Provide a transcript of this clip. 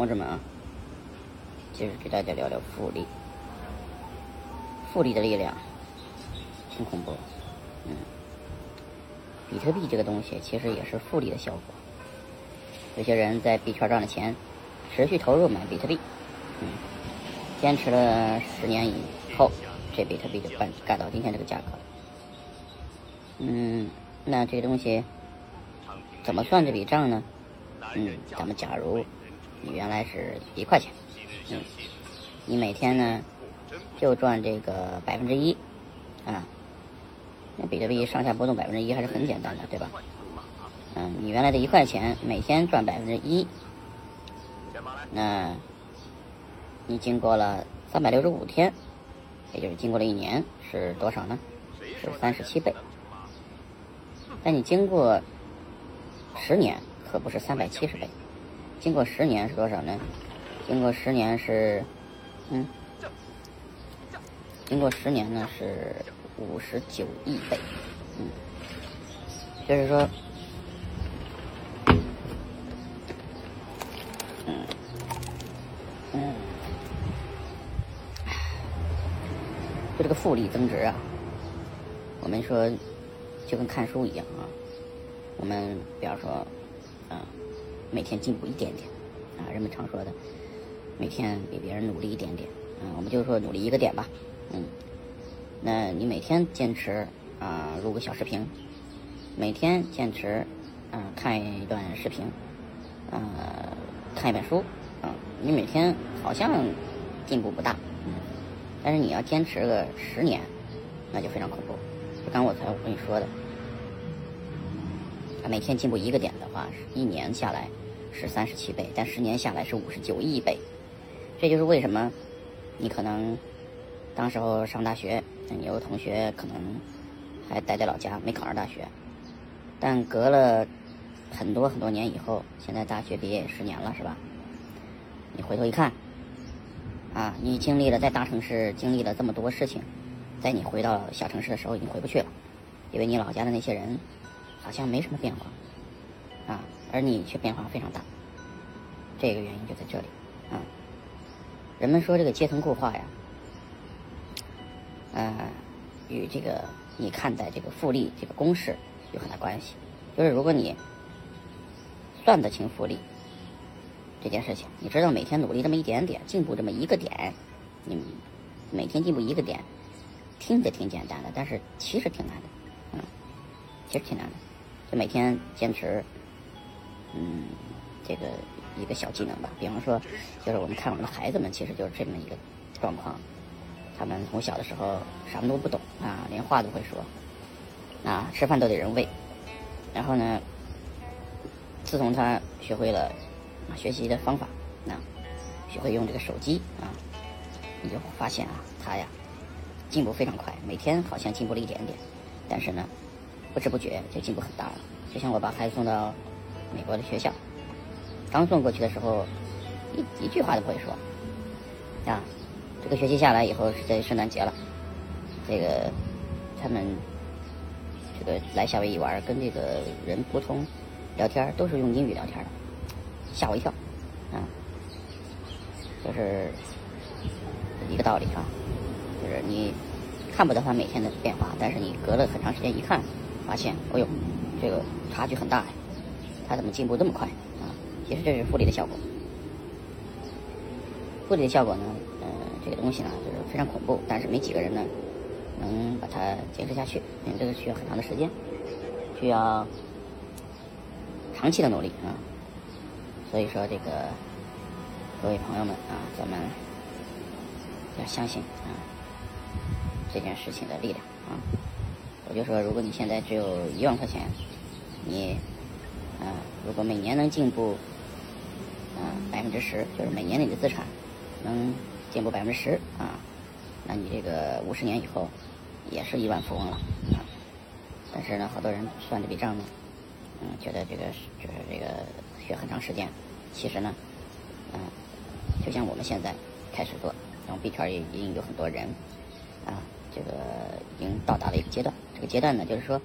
同志们啊，就是给大家聊聊复利，复利的力量挺恐怖，嗯，比特币这个东西其实也是复利的效果。有些人在币圈赚了钱，持续投入买比特币，嗯，坚持了十年以后，这比特币就干干到今天这个价格。嗯，那这个东西怎么算这笔账呢？嗯，咱们假如你原来是一块钱，嗯，你每天呢就赚这个百分之一，啊，那比特币上下波动百分之一还是很简单的，对吧？嗯，你原来的一块钱每天赚百分之一，那你经过了三百六十五天，也就是经过了一年，是多少呢？是三十七倍。但你经过十年，可不是三百七十倍，经过十年是多少呢？经过十年是，嗯，经过十年呢是五十九亿倍，嗯，就是说，嗯，嗯，就这个复利增值啊，我们说。就跟看书一样啊，我们比方说，啊，每天进步一点点，啊，人们常说的，每天比别人努力一点点，嗯，我们就说努力一个点吧，嗯，那你每天坚持啊录个小视频，每天坚持啊看一段视频，啊看一本书，啊，你每天好像进步不大，嗯，但是你要坚持个十年，那就非常恐怖。就刚我才我跟你说的。每天进步一个点的话，一年下来是三十七倍，但十年下来是五十九亿倍。这就是为什么你可能当时候上大学，你有个同学可能还待在老家没考上大学，但隔了很多很多年以后，现在大学毕业十年了，是吧？你回头一看，啊，你经历了在大城市经历了这么多事情，在你回到小城市的时候已经回不去了，因为你老家的那些人。好像没什么变化，而你却变化非常大，这个原因就在这里，啊，人们说这个阶层固化呀，呃，与这个你看待这个复利这个公式有很大关系，就是如果你算得清复利这件事情，你知道每天努力这么一点点，进步这么一个点，你每天进步一个点，听着挺简单的，但是其实挺难的，嗯，其实挺难的。就每天坚持，嗯，这个一个小技能吧。比方说，就是我们看我们的孩子们，其实就是这么一个状况。他们从小的时候什么都不懂啊，连话都会说，啊，吃饭都得人喂。然后呢，自从他学会了学习的方法，那学会用这个手机啊，你就发现啊，他呀进步非常快，每天好像进步了一点点，但是呢。不知不觉就进步很大了，就像我把孩子送到美国的学校，刚送过去的时候，一一句话都不会说，啊，这个学期下来以后是在圣诞节了，这个他们这个来夏威夷玩，跟这个人沟通聊天都是用英语聊天的，吓我一跳，啊，就是一个道理啊，就是你看不到他每天的变化，但是你隔了很长时间一看。发现，哦呦，这个差距很大呀！他怎么进步这么快啊？其实这是复利的效果。复利的效果呢，呃，这个东西呢，就是非常恐怖，但是没几个人呢能把它坚持下去，因为这个需要很长的时间，需要长期的努力啊。所以说，这个各位朋友们啊，咱们要相信啊这件事情的力量啊。我就说，如果你现在只有一万块钱，你，如果每年能进步，啊，百分之十，就是每年你的资产能进步百分之十，啊，那你这个五十年以后也是亿万富翁了，啊。但是呢，好多人算这笔账呢，嗯，觉得这个就是这个需要很长时间。其实呢，嗯，就像我们现在开始做，然后币圈也已经有很多人，啊，这个已经到达了一个阶段。这个阶段呢，就是说，